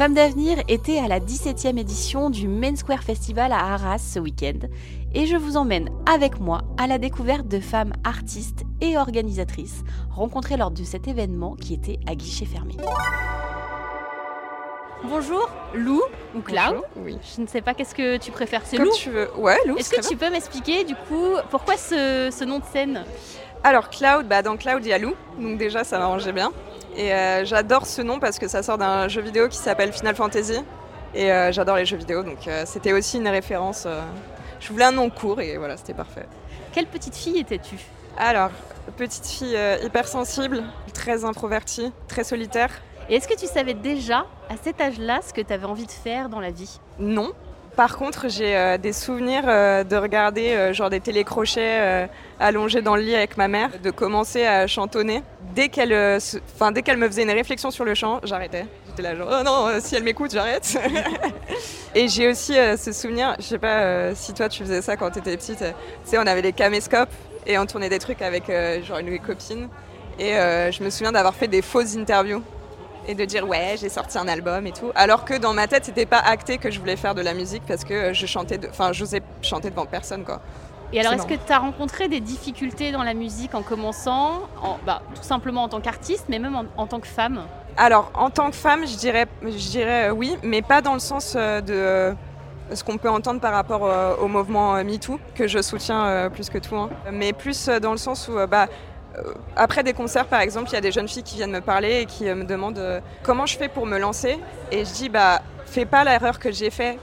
Femmes d'avenir était à la 17e édition du Main Square Festival à Arras ce week-end et je vous emmène avec moi à la découverte de femmes artistes et organisatrices rencontrées lors de cet événement qui était à guichet fermé. Bonjour, Lou ou Cloud Bonjour, oui. Je ne sais pas qu'est-ce que tu préfères, c'est Comme Lou tu veux. Ouais, Lou. Est-ce que tu peux m'expliquer du coup pourquoi ce, ce nom de scène? Alors, Cloud, bah, dans Cloud, il y a Lou. Donc, déjà, ça m'arrangeait bien. Et euh, j'adore ce nom parce que ça sort d'un jeu vidéo qui s'appelle Final Fantasy. Et euh, j'adore les jeux vidéo. Donc, euh, c'était aussi une référence. Je voulais un nom court et voilà, c'était parfait. Quelle petite fille étais-tu? Alors, petite fille hypersensible, très introvertie, très solitaire. Et est-ce que tu savais déjà à cet âge-là ce que tu avais envie de faire dans la vie? Non. Par contre, j'ai des souvenirs de regarder genre des télécrochets allongés dans le lit avec ma mère, de commencer à chantonner. Dès qu'elle, euh, enfin, dès qu'elle me faisait une réflexion sur le chant, j'arrêtais. J'étais là genre oh non, euh, si elle m'écoute, j'arrête. Et j'ai aussi euh, ce souvenir, je sais pas si toi tu faisais ça quand t'étais petite. tu sais, on avait les caméscopes et on tournait des trucs avec genre une copine. Et je me souviens d'avoir fait des fausses interviews et de dire ouais j'ai sorti un album et tout alors que dans ma tête c'était pas acté que je voulais faire de la musique parce que je chantais enfin chanter devant personne quoi Et alors, est-ce que tu as rencontré des difficultés dans la musique en commençant, en- bah, tout simplement en tant qu'artiste, mais même en, en tant que femme? Alors en tant que femme je dirais je dirais euh, oui mais pas dans le sens euh, de euh, ce qu'on peut entendre par rapport au mouvement MeToo que je soutiens plus que tout hein. mais plus dans le sens où bah après des concerts, par exemple, il y a des jeunes filles qui viennent me parler et qui me demandent comment je fais pour me lancer? Et je dis, bah, fais pas l'erreur que j'ai fait,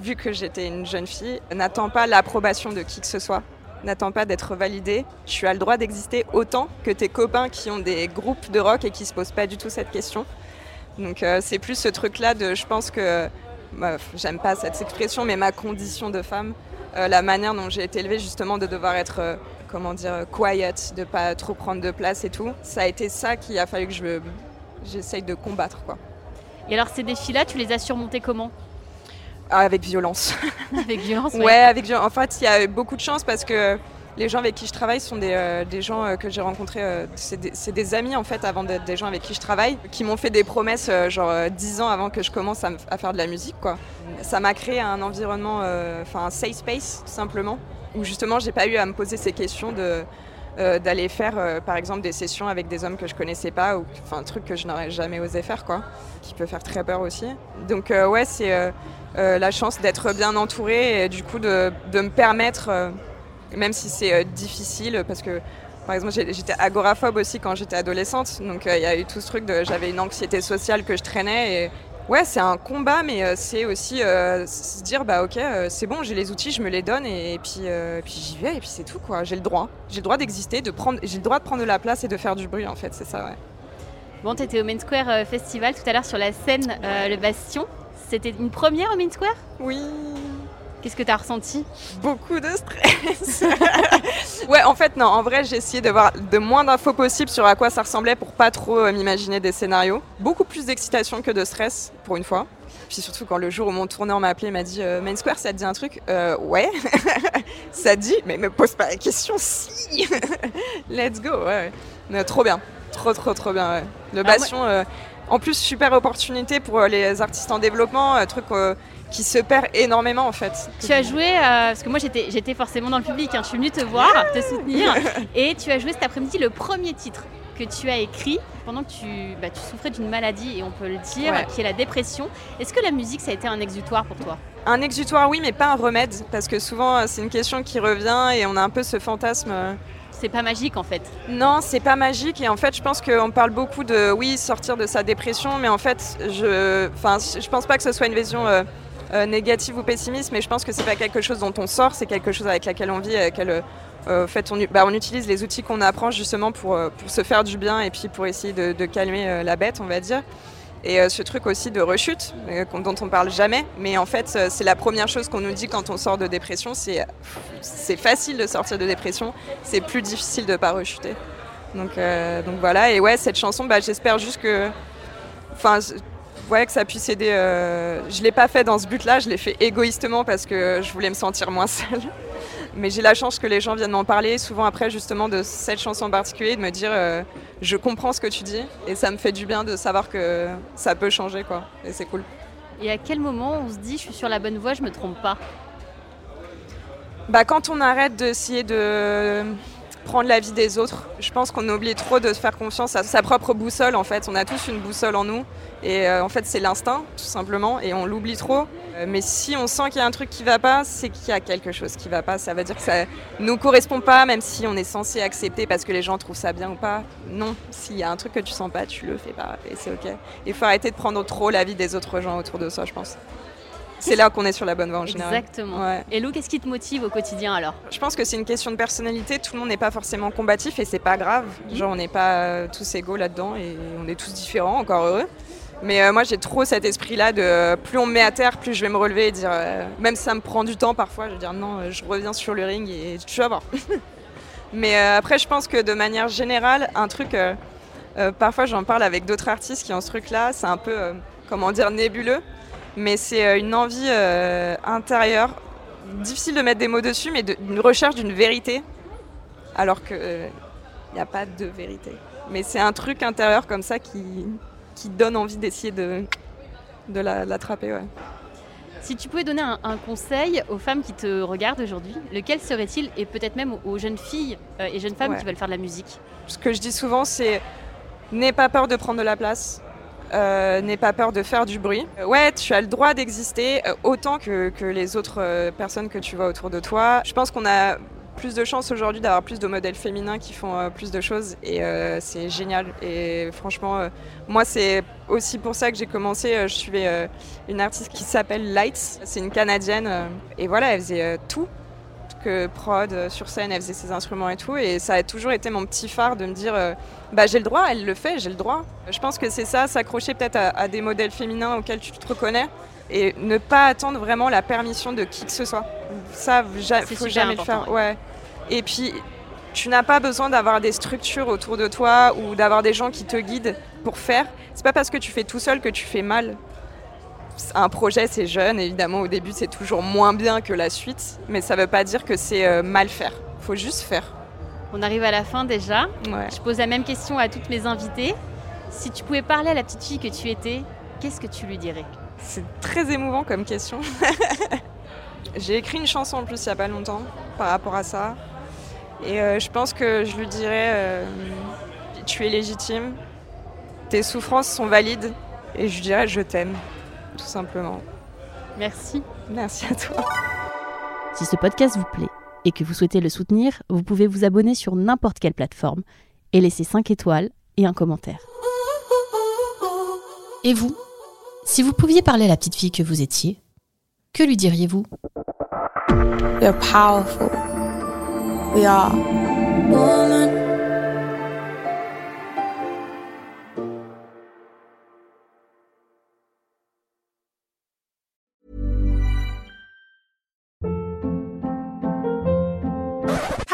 vu que j'étais une jeune fille. N'attends pas l'approbation de qui que ce soit. N'attends pas d'être validée. Tu as le droit d'exister autant que tes copains qui ont des groupes de rock et qui se posent pas du tout cette question. Donc euh, c'est plus ce truc-là de, je pense que, bah, j'aime pas cette expression, mais ma condition de femme, euh, la manière dont j'ai été élevée justement de devoir être, euh, comment dire, quiet, de pas trop prendre de place et tout, ça a été ça qu'il a fallu que je j'essaye de combattre quoi. Et alors, ces défis-là, tu les as surmontés comment? Avec violence. Avec violence Ouais, avec violence. En fait, il y a beaucoup de chance parce que les gens avec qui je travaille sont des, euh, des gens euh, que j'ai rencontrés. euh, c'est des, amis en fait avant d'être des gens avec qui je travaille, qui m'ont fait des promesses genre 10 ans avant que je commence à, à faire de la musique quoi. Ça m'a créé un environnement, enfin un safe space tout simplement, où justement j'ai pas eu à me poser ces questions de euh, d'aller faire euh, par exemple des sessions avec des hommes que je connaissais pas ou enfin un truc que je n'aurais jamais osé faire quoi, qui peut faire très peur aussi. Donc euh, ouais c'est la chance d'être bien entourée et du coup de, de me permettre, même si c'est difficile, parce que par exemple j'étais agoraphobe aussi quand j'étais adolescente, donc il y a eu tout ce truc de j'avais une anxiété sociale que je traînais et ouais c'est un combat mais euh, c'est aussi euh, se dire bah ok euh, c'est bon j'ai les outils je me les donne et, puis euh, puis j'y vais et puis c'est tout quoi. J'ai le droit. J'ai le droit d'exister de prendre j'ai le droit de prendre de la place et de faire du bruit en fait c'est ça ouais. Bon, tu étais au Main Square Festival tout à l'heure sur la scène Le Bastion. C'était une première au Main Square? Oui Qu'est-ce que tu as ressenti? Beaucoup de stress. ouais, en fait, non. En vrai, j'ai essayé d'avoir de moins d'infos possible sur à quoi ça ressemblait pour pas trop euh, m'imaginer des scénarios. Beaucoup plus d'excitation que de stress, pour une fois. Puis surtout, quand le jour où mon tourneur m'a appelé, il m'a dit euh, Main Square, ça te dit un truc? Euh, Ouais. ça dit, mais me pose pas la question si. Let's go, ouais. Mais trop bien. Trop, trop, trop bien, ouais. Le Alors, Bastion, en plus, super opportunité pour les artistes en développement, un truc qui se perd énormément, en fait. Tu as joué, euh, parce que moi j'étais forcément dans le public, hein, je suis venue te voir, te soutenir, et tu as joué cet après-midi le premier titre que tu as écrit pendant que tu, bah, tu souffrais d'une maladie, et on peut le dire, Ouais. qui est la dépression. Est-ce que la musique, ça a été un exutoire pour toi? Un exutoire, oui, mais pas un remède, parce que souvent euh, c'est une question qui revient et on a un peu ce fantasme. euh, C'est pas magique en fait. Non, c'est pas magique et en fait, je pense qu'on parle beaucoup de oui sortir de sa dépression, mais en fait, je, enfin, je pense pas que ce soit une vision euh, euh, négative ou pessimiste, mais je pense que c'est pas quelque chose dont on sort, c'est quelque chose avec laquelle on vit, avec laquelle euh, fait, bah, on utilise les outils qu'on apprend justement pour, euh, pour se faire du bien et puis pour essayer de, calmer euh, la bête, on va dire. Et ce truc aussi de rechute, dont on parle jamais, mais en fait, c'est la première chose qu'on nous dit quand on sort de dépression, c'est c'est facile de sortir de dépression, c'est plus difficile de pas rechuter. Donc, donc voilà, et ouais, cette chanson, bah, j'espère juste que, enfin, ouais, que ça puisse aider. je l'ai pas fait dans ce but-là, je l'ai fait égoïstement parce que je voulais me sentir moins seule. Mais j'ai la chance que les gens viennent m'en parler, souvent après justement de cette chanson en particulier, de me dire euh, je comprends ce que tu dis et ça me fait du bien de savoir que ça peut changer quoi. Et c'est cool. Et à quel moment on se dit je suis sur la bonne voie, je me trompe pas? Bah, Quand on arrête d'essayer de prendre la vie des autres. Je pense qu'on oublie trop de se faire confiance à sa propre boussole en fait. On a tous une boussole en nous et euh, en fait c'est l'instinct tout simplement et on l'oublie trop. Euh, mais si on sent qu'il y a un truc qui va pas, c'est qu'il y a quelque chose qui va pas. Ça veut dire que ça nous correspond pas même si on est censé accepter parce que les gens trouvent ça bien ou pas. Non, s'il y a un truc que tu sens pas, tu le fais pas et c'est ok. Il faut arrêter de prendre trop la vie des autres gens autour de soi, je pense c'est là qu'on est sur la bonne voie en général. Exactement. Et Lou, qu'est-ce qui te motive au quotidien alors? Je pense que c'est une question de personnalité. Tout le monde n'est pas forcément combatif et c'est pas grave. Mhm. Genre, on n'est pas euh, tous égaux là-dedans et on est tous différents, encore heureux. Mais euh, moi, j'ai trop cet esprit-là de plus on me met à terre, plus je vais me relever et dire, euh, même si ça me prend du temps parfois, je vais dire non, je reviens sur le ring et tu vas voir. Mais après, je pense que de manière générale, un truc, parfois j'en parle avec d'autres artistes qui ont ce truc-là, c'est un peu, comment dire, nébuleux mais c'est euh, une envie euh, intérieure, difficile de mettre des mots dessus, mais une recherche d'une vérité, alors qu'il n'y euh, a pas de vérité. Mais c'est un truc intérieur comme ça qui, qui donne envie d'essayer de, de l'attraper. Ouais. Si tu pouvais donner un, conseil aux femmes qui te regardent aujourd'hui, lequel serait-il? Et peut-être même aux, jeunes filles et jeunes femmes qui veulent faire de la musique Ce que je dis souvent, c'est n'aie pas peur de prendre de la place. Euh, n'aie pas peur de faire du bruit. Euh, ouais, tu as le droit d'exister euh, autant que, les autres personnes que tu vois autour de toi. Je pense qu'on a plus de chance aujourd'hui d'avoir plus de modèles féminins qui font plus de choses et c'est génial. Et franchement, moi c'est aussi pour ça que j'ai commencé. je suivais une artiste qui s'appelle Lights, c'est une canadienne et voilà, elle faisait tout que prod euh, sur scène, elle faisait ses instruments et tout. Et ça a toujours été mon petit phare de me dire euh, bah j'ai le droit, elle le fait, j'ai le droit. Je pense que c'est ça, s'accrocher peut-être à, des modèles féminins auxquels tu te reconnais et ne pas attendre vraiment la permission de qui que ce soit. Ça, il faut jamais le faire. Ouais. Et puis, tu n'as pas besoin d'avoir des structures autour de toi ou d'avoir des gens qui te guident pour faire. C'est pas parce que tu fais tout seul que tu fais mal un projet, c'est jeune, évidemment, au début, c'est toujours moins bien que la suite, mais ça ne veut pas dire que c'est euh, mal faire. Il faut juste faire. On arrive à la fin déjà. Je pose la même question à toutes mes invitées. Si tu pouvais parler à la petite fille que tu étais, qu'est-ce que tu lui dirais? C'est très émouvant comme question. J'ai écrit une chanson en plus il n'y a pas longtemps par rapport à ça. Et euh, je pense que je lui dirais euh, Tu es légitime, tes souffrances sont valides, et je lui dirais Je t'aime tout simplement. Merci. Merci à toi. Si ce podcast vous plaît et que vous souhaitez le soutenir, vous pouvez vous abonner sur n'importe quelle plateforme et laisser 5 étoiles et un commentaire. Et vous? Si vous pouviez parler à la petite fille que vous étiez, que lui diriez-vous? You're powerful. We are.